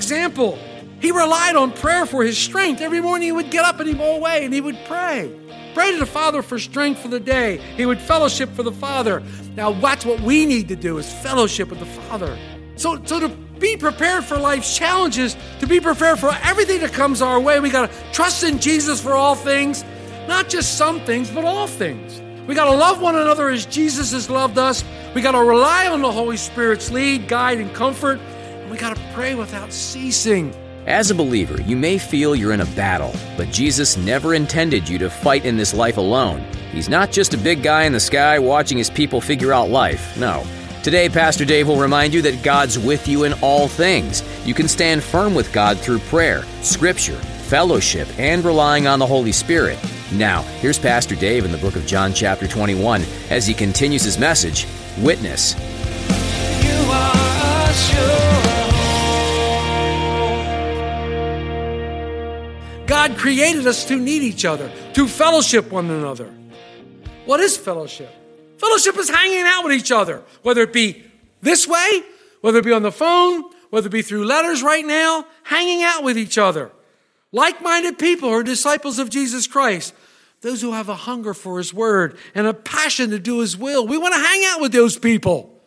Example. He relied on prayer for his strength. Every morning he would get up and he'd go away and he would pray. Pray to the Father for strength for the day. He would fellowship for the Father. Now that's what we need to do is fellowship with the Father. So, so to be prepared for life's challenges, to be prepared for everything that comes our way, we gotta trust in Jesus for all things, not just some things, but all things. We got to love one another as Jesus has loved us. We got to rely on the Holy Spirit's lead, guide, and comfort. And we got to pray without ceasing. As a believer, you may feel you're in a battle, but Jesus never intended you to fight in this life alone. He's not just a big guy in the sky watching his people figure out life. No. Today, Pastor Dave will remind you that God's with you in all things. You can stand firm with God through prayer, scripture, fellowship, and relying on the Holy Spirit. Now, here's Pastor Dave in the book of John, chapter 21, as he continues his message Witness. God created us to need each other, to fellowship one another. What is fellowship? Fellowship is hanging out with each other, whether it be this way, whether it be on the phone, whether it be through letters right now, hanging out with each other. Like minded people who are disciples of Jesus Christ, those who have a hunger for His Word and a passion to do His will. We want to hang out with those people.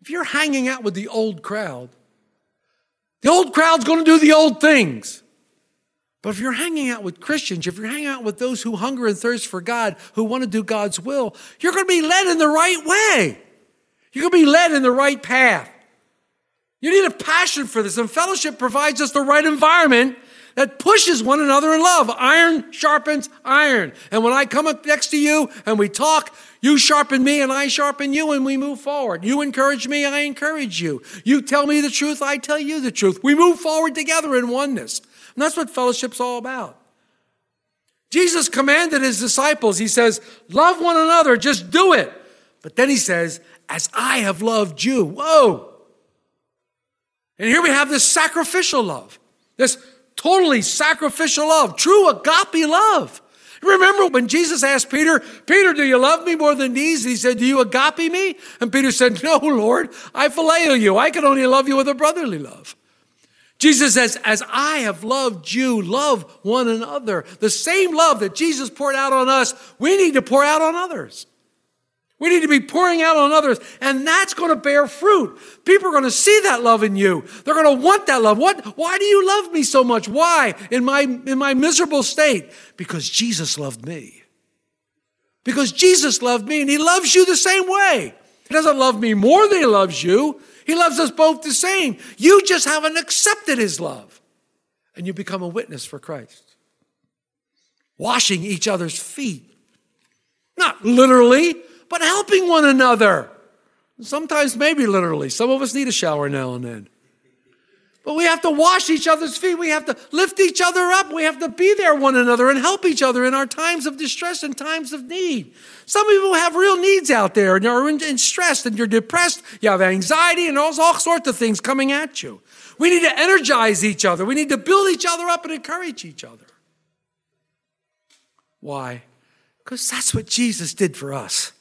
If you're hanging out with the old crowd, the old crowd's going to do the old things. But if you're hanging out with Christians, if you're hanging out with those who hunger and thirst for God, who want to do God's will, you're going to be led in the right way. You're going to be led in the right path. You need a passion for this, and fellowship provides us the right environment that pushes one another in love. Iron sharpens iron. And when I come up next to you and we talk, you sharpen me and I sharpen you and we move forward. You encourage me, I encourage you. You tell me the truth, I tell you the truth. We move forward together in oneness. And that's what fellowship's all about. Jesus commanded his disciples, he says, love one another, just do it. But then he says, as I have loved you. Whoa. And here we have this sacrificial love, this totally sacrificial love, true agape love. Remember when Jesus asked Peter, Peter, do you love me more than these? He said, Do you agape me? And Peter said, No, Lord, I phileo you. I can only love you with a brotherly love. Jesus says, As I have loved you, love one another. The same love that Jesus poured out on us, we need to pour out on others. We need to be pouring out on others, and that's going to bear fruit. People are going to see that love in you. They're going to want that love. What? Why do you love me so much? Why? In my, in my miserable state? Because Jesus loved me. Because Jesus loved me, and He loves you the same way. He doesn't love me more than He loves you. He loves us both the same. You just haven't accepted His love, and you become a witness for Christ. Washing each other's feet. Not literally, but helping one another. Sometimes, maybe literally. Some of us need a shower now and then. But we have to wash each other's feet. We have to lift each other up. We have to be there one another and help each other in our times of distress and times of need. Some people have real needs out there and you're in, in stressed and you're depressed. You have anxiety and all, all sorts of things coming at you. We need to energize each other. We need to build each other up and encourage each other. Why? Because that's what Jesus did for us.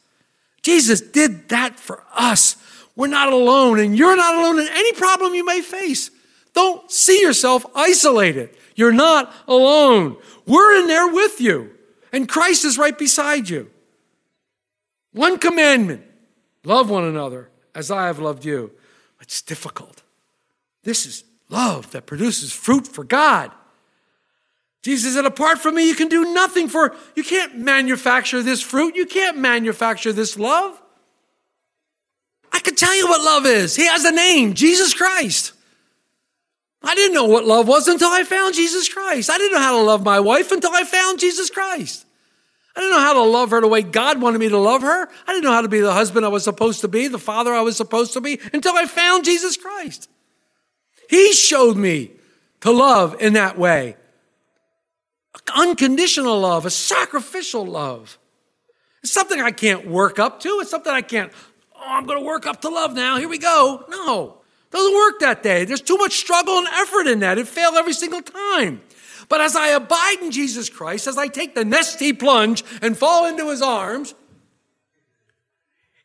Jesus did that for us. We're not alone, and you're not alone in any problem you may face. Don't see yourself isolated. You're not alone. We're in there with you, and Christ is right beside you. One commandment love one another as I have loved you. It's difficult. This is love that produces fruit for God. Jesus said, apart from me, you can do nothing for, you can't manufacture this fruit. You can't manufacture this love. I can tell you what love is. He has a name, Jesus Christ. I didn't know what love was until I found Jesus Christ. I didn't know how to love my wife until I found Jesus Christ. I didn't know how to love her the way God wanted me to love her. I didn't know how to be the husband I was supposed to be, the father I was supposed to be, until I found Jesus Christ. He showed me to love in that way. Unconditional love, a sacrificial love. It's something I can't work up to. It's something I can't, oh, I'm going to work up to love now. Here we go. No, doesn't work that day. There's too much struggle and effort in that. It failed every single time. But as I abide in Jesus Christ, as I take the Nestea plunge and fall into his arms,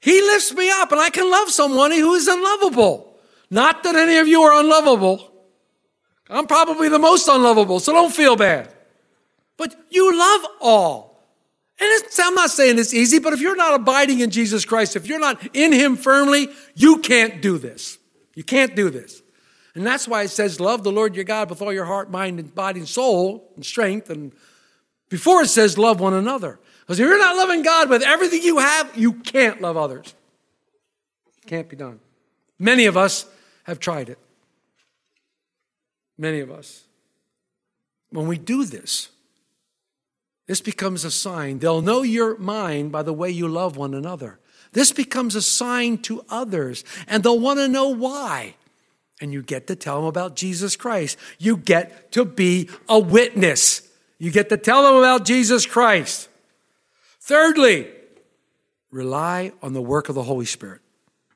he lifts me up and I can love someone who is unlovable. Not that any of you are unlovable. I'm probably the most unlovable, so don't feel bad. But you love all. And I'm not saying it's easy, but if you're not abiding in Jesus Christ, if you're not in Him firmly, you can't do this. You can't do this. And that's why it says, Love the Lord your God with all your heart, mind, and body, and soul, and strength. And before it says, Love one another. Because if you're not loving God with everything you have, you can't love others. It can't be done. Many of us have tried it. Many of us. When we do this, this becomes a sign. They'll know your mind by the way you love one another. This becomes a sign to others, and they'll want to know why. And you get to tell them about Jesus Christ. You get to be a witness. You get to tell them about Jesus Christ. Thirdly, rely on the work of the Holy Spirit.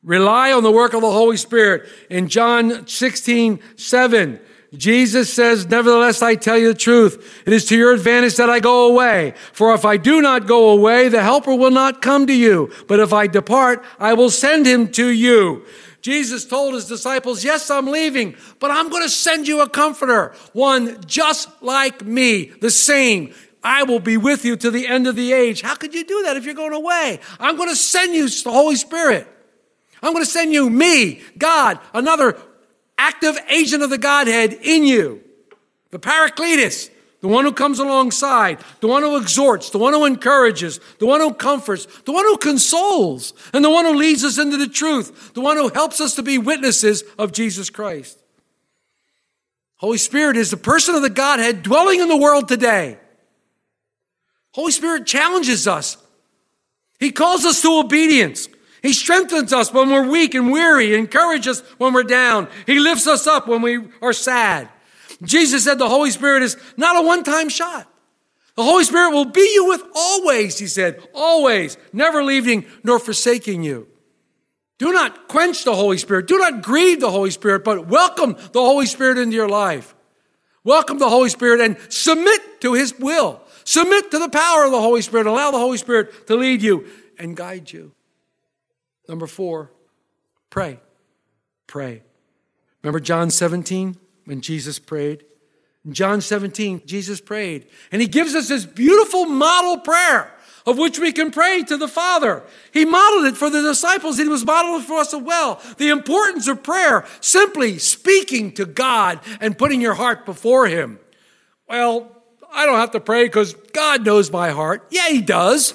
Rely on the work of the Holy Spirit. In John 16, 7, Jesus says, Nevertheless, I tell you the truth. It is to your advantage that I go away. For if I do not go away, the helper will not come to you. But if I depart, I will send him to you. Jesus told his disciples, Yes, I'm leaving, but I'm going to send you a comforter, one just like me, the same. I will be with you to the end of the age. How could you do that if you're going away? I'm going to send you the Holy Spirit. I'm going to send you me, God, another active agent of the Godhead in you. The Paracletus, the one who comes alongside, the one who exhorts, the one who encourages, the one who comforts, the one who consoles, and the one who leads us into the truth, the one who helps us to be witnesses of Jesus Christ. Holy Spirit is the person of the Godhead dwelling in the world today. Holy Spirit challenges us. He calls us to obedience. He strengthens us when we're weak and weary, encourages us when we're down. He lifts us up when we are sad. Jesus said the Holy Spirit is not a one time shot. The Holy Spirit will be you with always, he said, always, never leaving nor forsaking you. Do not quench the Holy Spirit. Do not grieve the Holy Spirit, but welcome the Holy Spirit into your life. Welcome the Holy Spirit and submit to his will. Submit to the power of the Holy Spirit. Allow the Holy Spirit to lead you and guide you. Number four, pray. Pray. Remember John 17 when Jesus prayed? In John 17, Jesus prayed, and he gives us this beautiful model prayer of which we can pray to the Father. He modeled it for the disciples, and he was modeled for us as well. The importance of prayer, simply speaking to God and putting your heart before him. Well, I don't have to pray because God knows my heart. Yeah, he does.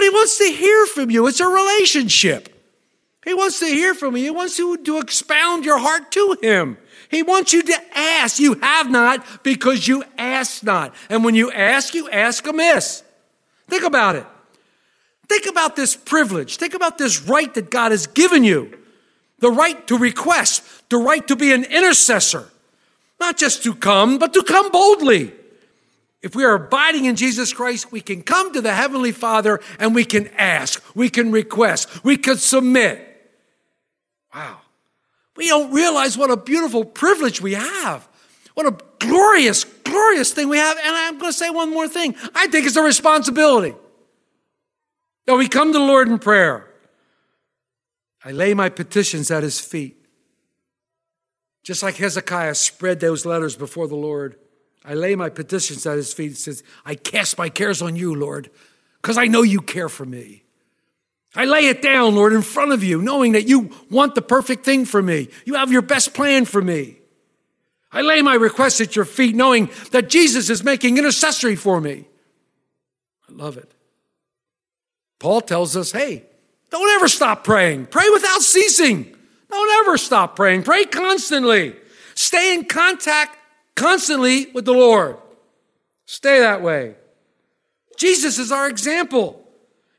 But he wants to hear from you. It's a relationship. He wants to hear from you. He wants you to expound your heart to him. He wants you to ask. You have not because you ask not. And when you ask, you ask amiss. Think about it. Think about this privilege. Think about this right that God has given you. The right to request, the right to be an intercessor. Not just to come, but to come boldly. If we are abiding in Jesus Christ, we can come to the Heavenly Father and we can ask, we can request, we can submit. Wow. We don't realize what a beautiful privilege we have. What a glorious, glorious thing we have. And I'm going to say one more thing. I think it's a responsibility that we come to the Lord in prayer. I lay my petitions at his feet. Just like Hezekiah spread those letters before the Lord. I lay my petitions at his feet. He says, I cast my cares on you, Lord, because I know you care for me. I lay it down, Lord, in front of you, knowing that you want the perfect thing for me. You have your best plan for me. I lay my requests at your feet, knowing that Jesus is making intercessory for me. I love it. Paul tells us, hey, don't ever stop praying. Pray without ceasing. Don't ever stop praying. Pray constantly. Stay in contact constantly with the Lord. Stay that way. Jesus is our example.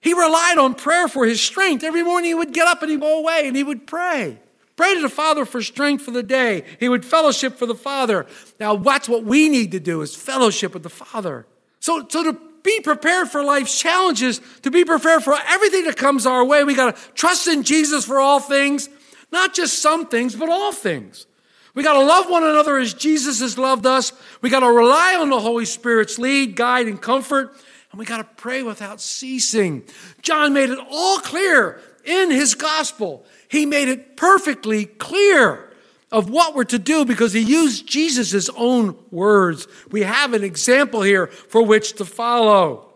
He relied on prayer for his strength. Every morning he would get up and he'd go away and he would pray. Pray to the Father for strength for the day. He would fellowship for the Father. Now, that's what we need to do is fellowship with the Father. So, so to be prepared for life's challenges, to be prepared for everything that comes our way, we got to trust in Jesus for all things, not just some things, but all things. We got to love one another as Jesus has loved us. We got to rely on the Holy Spirit's lead, guide, and comfort. And we got to pray without ceasing. John made it all clear in his gospel. He made it perfectly clear of what we're to do because he used Jesus' own words. We have an example here for which to follow.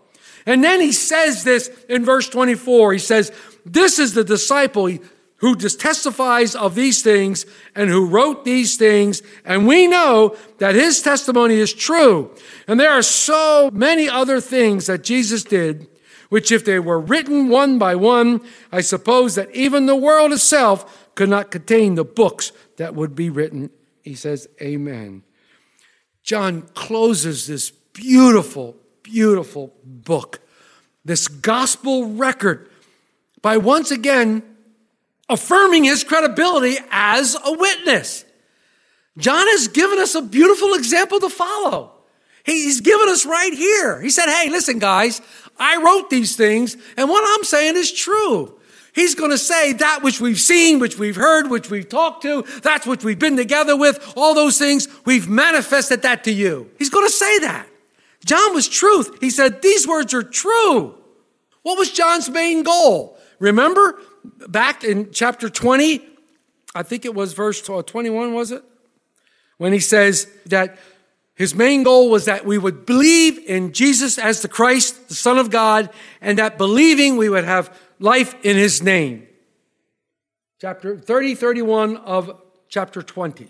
And then he says this in verse 24. He says, This is the disciple who just testifies of these things and who wrote these things. And we know that his testimony is true. And there are so many other things that Jesus did, which if they were written one by one, I suppose that even the world itself could not contain the books that would be written. He says, Amen. John closes this beautiful, beautiful book, this gospel record, by once again affirming his credibility as a witness. John has given us a beautiful example to follow. He's given us right here. He said, Hey, listen, guys, I wrote these things, and what I'm saying is true. He's going to say that which we've seen, which we've heard, which we've talked to, that's what we've been together with, all those things, we've manifested that to you. He's going to say that. John was truth. He said, These words are true. What was John's main goal? Remember back in chapter 20, I think it was verse 21, was it? When he says that his main goal was that we would believe in Jesus as the Christ, the Son of God, and that believing we would have life in his name. Chapter 30, 31 of chapter 20.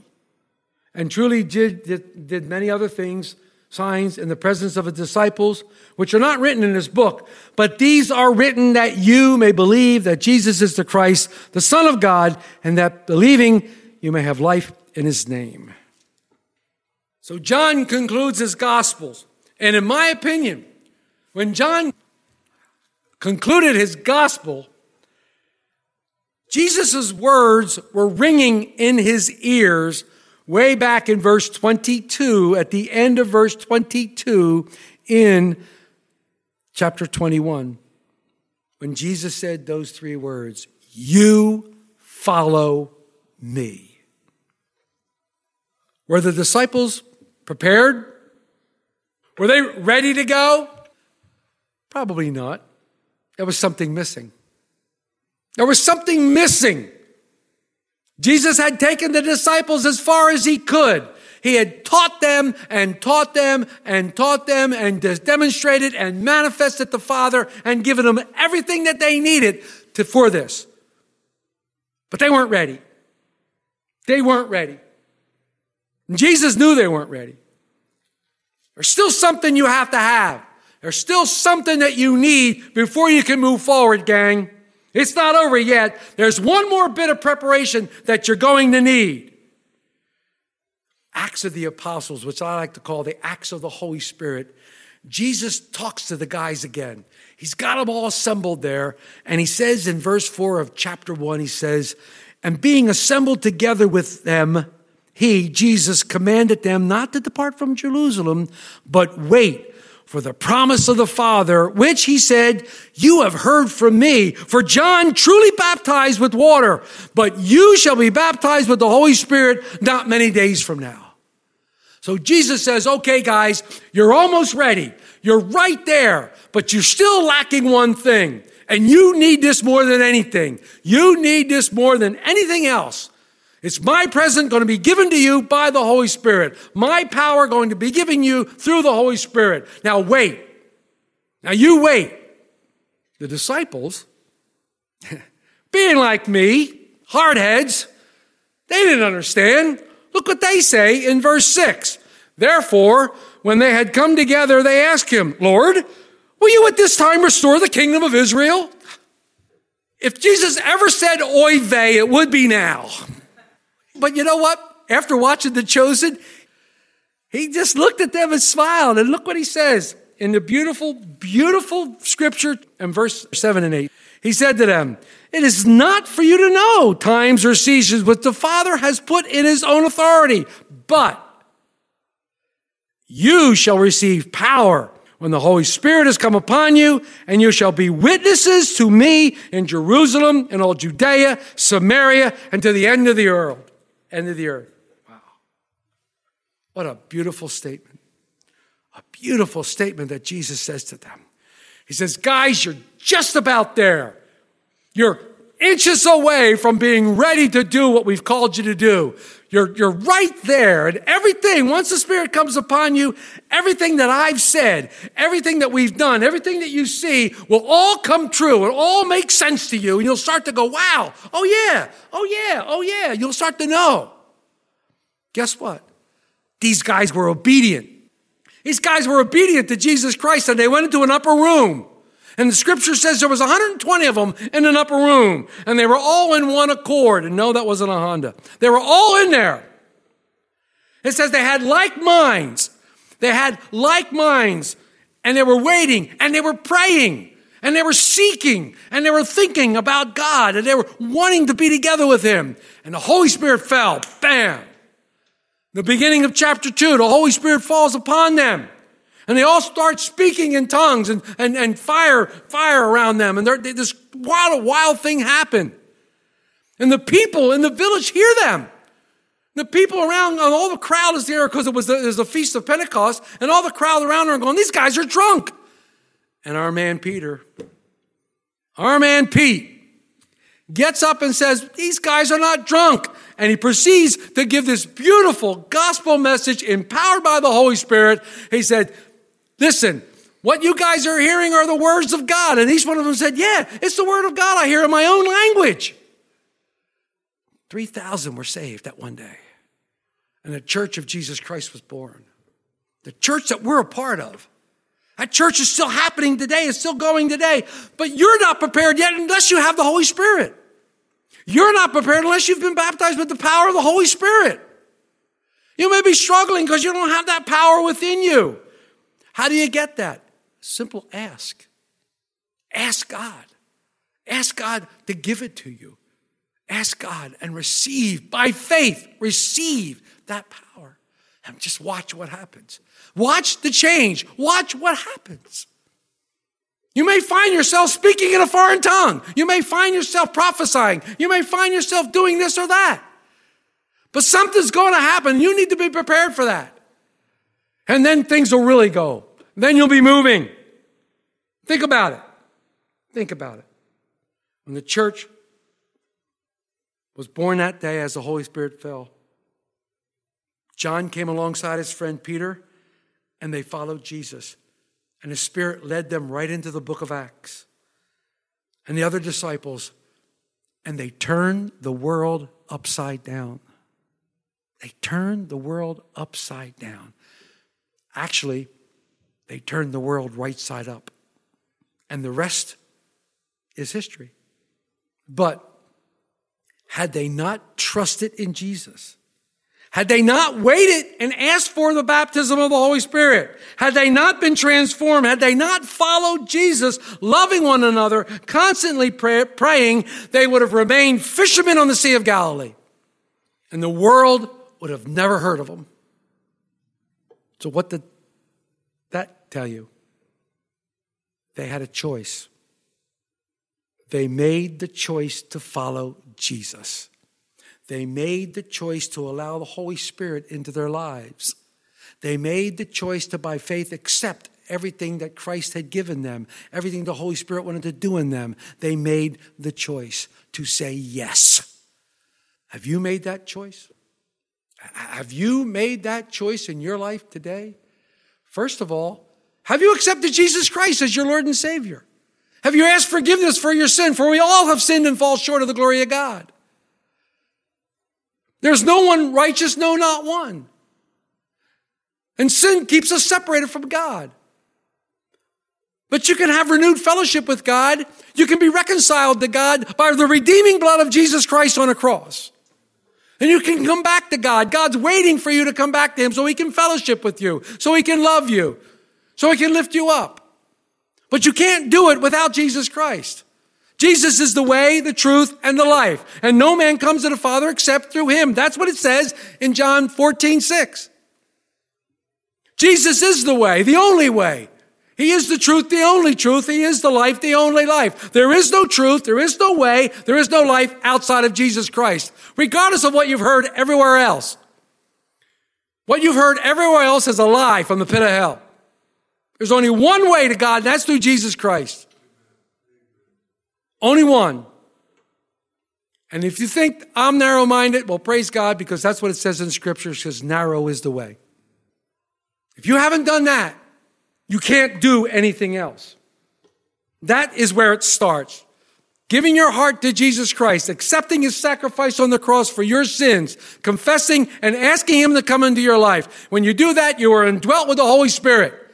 And truly did, did, did many other things, signs in the presence of his disciples, which are not written in this book, but these are written that you may believe that Jesus is the Christ, the Son of God, and that believing you may have life in his name. So John concludes his Gospels. And in my opinion, when John concluded his Gospel, Jesus' words were ringing in his ears way back in verse 22, at the end of verse 22 in chapter 21, when Jesus said those three words, You follow me. Were the disciples prepared? Were they ready to go? Probably not. There was something missing. There was something missing. Jesus had taken the disciples as far as he could. He had taught them and taught them and taught them and demonstrated and manifested the Father and given them everything that they needed to, for this. But they weren't ready. They weren't ready. And Jesus knew they weren't ready. There's still something you have to have. There's still something that you need before you can move forward, gang. It's not over yet. There's one more bit of preparation that you're going to need. Acts of the Apostles, which I like to call the Acts of the Holy Spirit. Jesus talks to the guys again. He's got them all assembled there. And he says in verse 4 of chapter 1, he says, And being assembled together with them, he, Jesus, commanded them not to depart from Jerusalem, but wait for the promise of the Father, which he said, You have heard from me. For John truly baptized with water, but you shall be baptized with the Holy Spirit not many days from now. So Jesus says, Okay, guys, you're almost ready. You're right there, but you're still lacking one thing. And you need this more than anything. You need this more than anything else. It's my present going to be given to you by the Holy Spirit. My power going to be given you through the Holy Spirit. Now wait. Now you wait. The disciples, being like me, hardheads, they didn't understand. Look what they say in verse 6. Therefore, when they had come together, they asked him, Lord, will you at this time restore the kingdom of Israel? If Jesus ever said oy vey, it would be now. But you know what? After watching The Chosen, he just looked at them and smiled. And look what he says in the beautiful, beautiful scripture in verse 7 and 8. He said to them, It is not for you to know times or seasons which the Father has put in his own authority, but you shall receive power when the Holy Spirit has come upon you, and you shall be witnesses to me in Jerusalem and all Judea, Samaria, and to the end of the earth. End of the earth. Wow. What a beautiful statement. A beautiful statement that Jesus says to them. He says, Guys, you're just about there. You're inches away from being ready to do what we've called you to do. You're, you're right there. And everything, once the Spirit comes upon you, everything that I've said, everything that we've done, everything that you see will all come true. It'll all make sense to you. And you'll start to go, wow, oh yeah, oh yeah, oh yeah. You'll start to know. Guess what? These guys were obedient. These guys were obedient to Jesus Christ and they went into an upper room. And the scripture says there was 120 of them in an upper room and they were all in one accord. And no, that wasn't a Honda. They were all in there. It says they had like minds. They had like minds and they were waiting and they were praying and they were seeking and they were thinking about God and they were wanting to be together with Him. And the Holy Spirit fell. Bam. The beginning of chapter two, the Holy Spirit falls upon them. And they all start speaking in tongues and, and, and fire, fire around them. And they, this wild, wild thing happened. And the people in the village hear them. The people around, all the crowd is there because it was the, it was the feast of Pentecost, and all the crowd around are going, These guys are drunk. And our man Peter, our man Pete, gets up and says, These guys are not drunk. And he proceeds to give this beautiful gospel message empowered by the Holy Spirit. He said, Listen, what you guys are hearing are the words of God. And each one of them said, Yeah, it's the word of God. I hear in my own language. 3,000 were saved that one day. And the church of Jesus Christ was born. The church that we're a part of. That church is still happening today, it's still going today. But you're not prepared yet unless you have the Holy Spirit. You're not prepared unless you've been baptized with the power of the Holy Spirit. You may be struggling because you don't have that power within you. How do you get that? Simple ask. Ask God. Ask God to give it to you. Ask God and receive by faith, receive that power. And just watch what happens. Watch the change. Watch what happens. You may find yourself speaking in a foreign tongue. You may find yourself prophesying. You may find yourself doing this or that. But something's going to happen. You need to be prepared for that. And then things will really go. Then you'll be moving. Think about it. Think about it. When the church was born that day as the Holy Spirit fell, John came alongside his friend Peter and they followed Jesus. And the Spirit led them right into the book of Acts. And the other disciples, and they turned the world upside down. They turned the world upside down. Actually, they turned the world right side up. And the rest is history. But had they not trusted in Jesus, had they not waited and asked for the baptism of the Holy Spirit, had they not been transformed, had they not followed Jesus, loving one another, constantly pray, praying, they would have remained fishermen on the Sea of Galilee. And the world would have never heard of them. So, what did tell you? They had a choice. They made the choice to follow Jesus. They made the choice to allow the Holy Spirit into their lives. They made the choice to, by faith, accept everything that Christ had given them, everything the Holy Spirit wanted to do in them. They made the choice to say yes. Have you made that choice? Have you made that choice in your life today? First of all, have you accepted Jesus Christ as your Lord and Savior? Have you asked forgiveness for your sin? For we all have sinned and fall short of the glory of God. There's no one righteous, no, not one. And sin keeps us separated from God. But you can have renewed fellowship with God. You can be reconciled to God by the redeeming blood of Jesus Christ on a cross. And you can come back to God. God's waiting for you to come back to Him so He can fellowship with you, so He can love you, so he can lift you up. But you can't do it without Jesus Christ. Jesus is the way, the truth, and the life. And no man comes to the Father except through him. That's what it says in John 14, 6. Jesus is the way, the only way. He is the truth, the only truth. He is the life, the only life. There is no truth, there is no way, there is no life outside of Jesus Christ, regardless of what you've heard everywhere else. What you've heard everywhere else is a lie from the pit of hell. There's only one way to God, and that's through Jesus Christ. Only one. And if you think I'm narrow minded, well, praise God, because that's what it says in Scripture. Says, narrow is the way. If you haven't done that, you can't do anything else. That is where it starts. Giving your heart to Jesus Christ, accepting his sacrifice on the cross for your sins, confessing and asking him to come into your life. When you do that, you are indwelt with the Holy Spirit.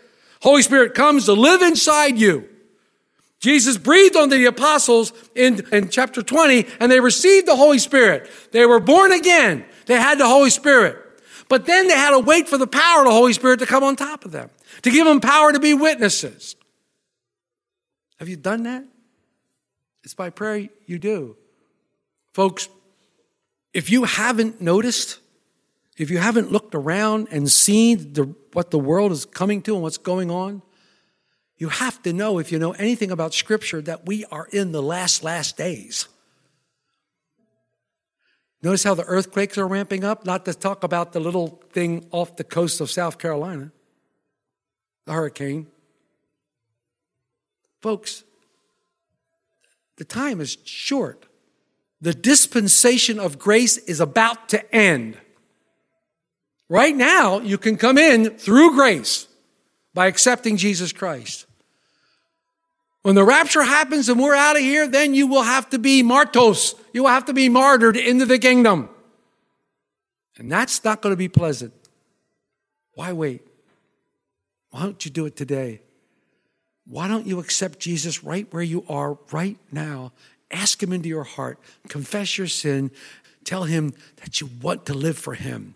Holy Spirit comes to live inside you. Jesus breathed on the apostles in, in chapter 20 and they received the Holy Spirit. They were born again. They had the Holy Spirit. But then they had to wait for the power of the Holy Spirit to come on top of them, to give them power to be witnesses. Have you done that? It's by prayer you do. Folks, if you haven't noticed, if you haven't looked around and seen the, what the world is coming to and what's going on, you have to know, if you know anything about Scripture, that we are in the last, last days. Notice how the earthquakes are ramping up, not to talk about the little thing off the coast of South Carolina, the hurricane. Folks, the time is short. The dispensation of grace is about to end. Right now, you can come in through grace by accepting Jesus Christ. When the rapture happens and we're out of here, then you will have to be martos. You will have to be martyred into the kingdom. And that's not going to be pleasant. Why wait? Why don't you do it today? Why don't you accept Jesus right where you are right now? Ask him into your heart, confess your sin, tell him that you want to live for him.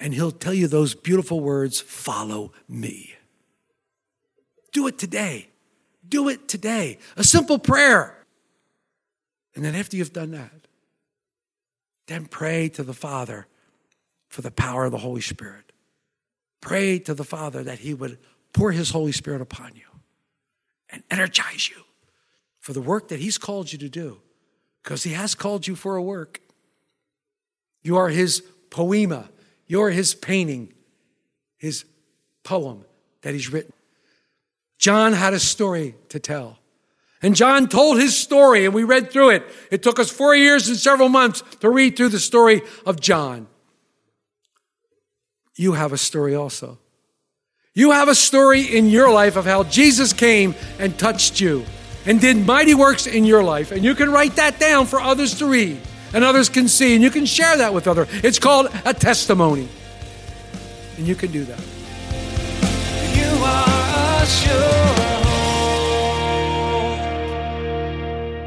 And he'll tell you those beautiful words follow me. Do it today. Do it today. A simple prayer. And then after you've done that, then pray to the Father for the power of the Holy Spirit. Pray to the Father that He would pour His Holy Spirit upon you and energize you for the work that He's called you to do, because He has called you for a work. You are His poiema, you're His painting, His poem that He's written. John had a story to tell. And John told his story, and we read through it. It took us four years and several months to read through the story of John. You have a story also. You have a story in your life of how Jesus came and touched you and did mighty works in your life. And you can write that down for others to read and others can see, and you can share that with others. It's called a testimony. And you can do that. You are a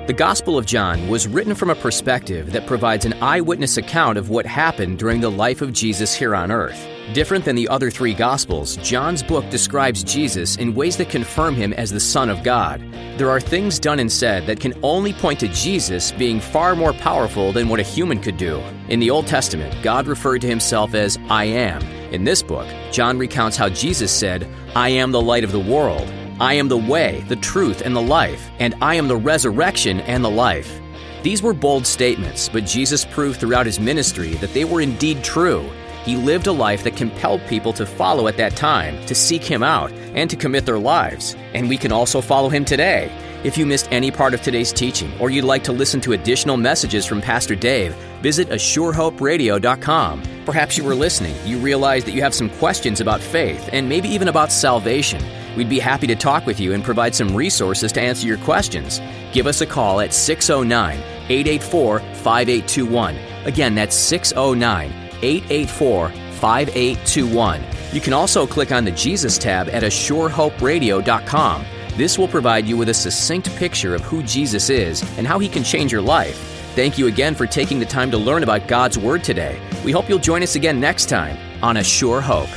The Gospel of John was written from a perspective that provides an eyewitness account of what happened during the life of Jesus here on earth. Different than the other three Gospels, John's book describes Jesus in ways that confirm him as the Son of God. There are things done and said that can only point to Jesus being far more powerful than what a human could do. In the Old Testament, God referred to himself as I am. In this book, John recounts how Jesus said, I am the light of the world. I am the way, the truth, and the life, and I am the resurrection and the life. These were bold statements, but Jesus proved throughout his ministry that they were indeed true. He lived a life that compelled people to follow at that time, to seek him out, and to commit their lives. And we can also follow him today. If you missed any part of today's teaching, or you'd like to listen to additional messages from Pastor Dave, visit ASureHopeRadio.com. Perhaps you were listening, you realized that you have some questions about faith, and maybe even about salvation. We'd be happy to talk with you and provide some resources to answer your questions. Give us a call at 609 884 5821. Again, that's 609 884 5821. You can also click on the Jesus tab at ASureHopeRadio.com. This will provide you with a succinct picture of who Jesus is and how he can change your life. Thank you again for taking the time to learn about God's Word today. We hope you'll join us again next time on A Sure Hope.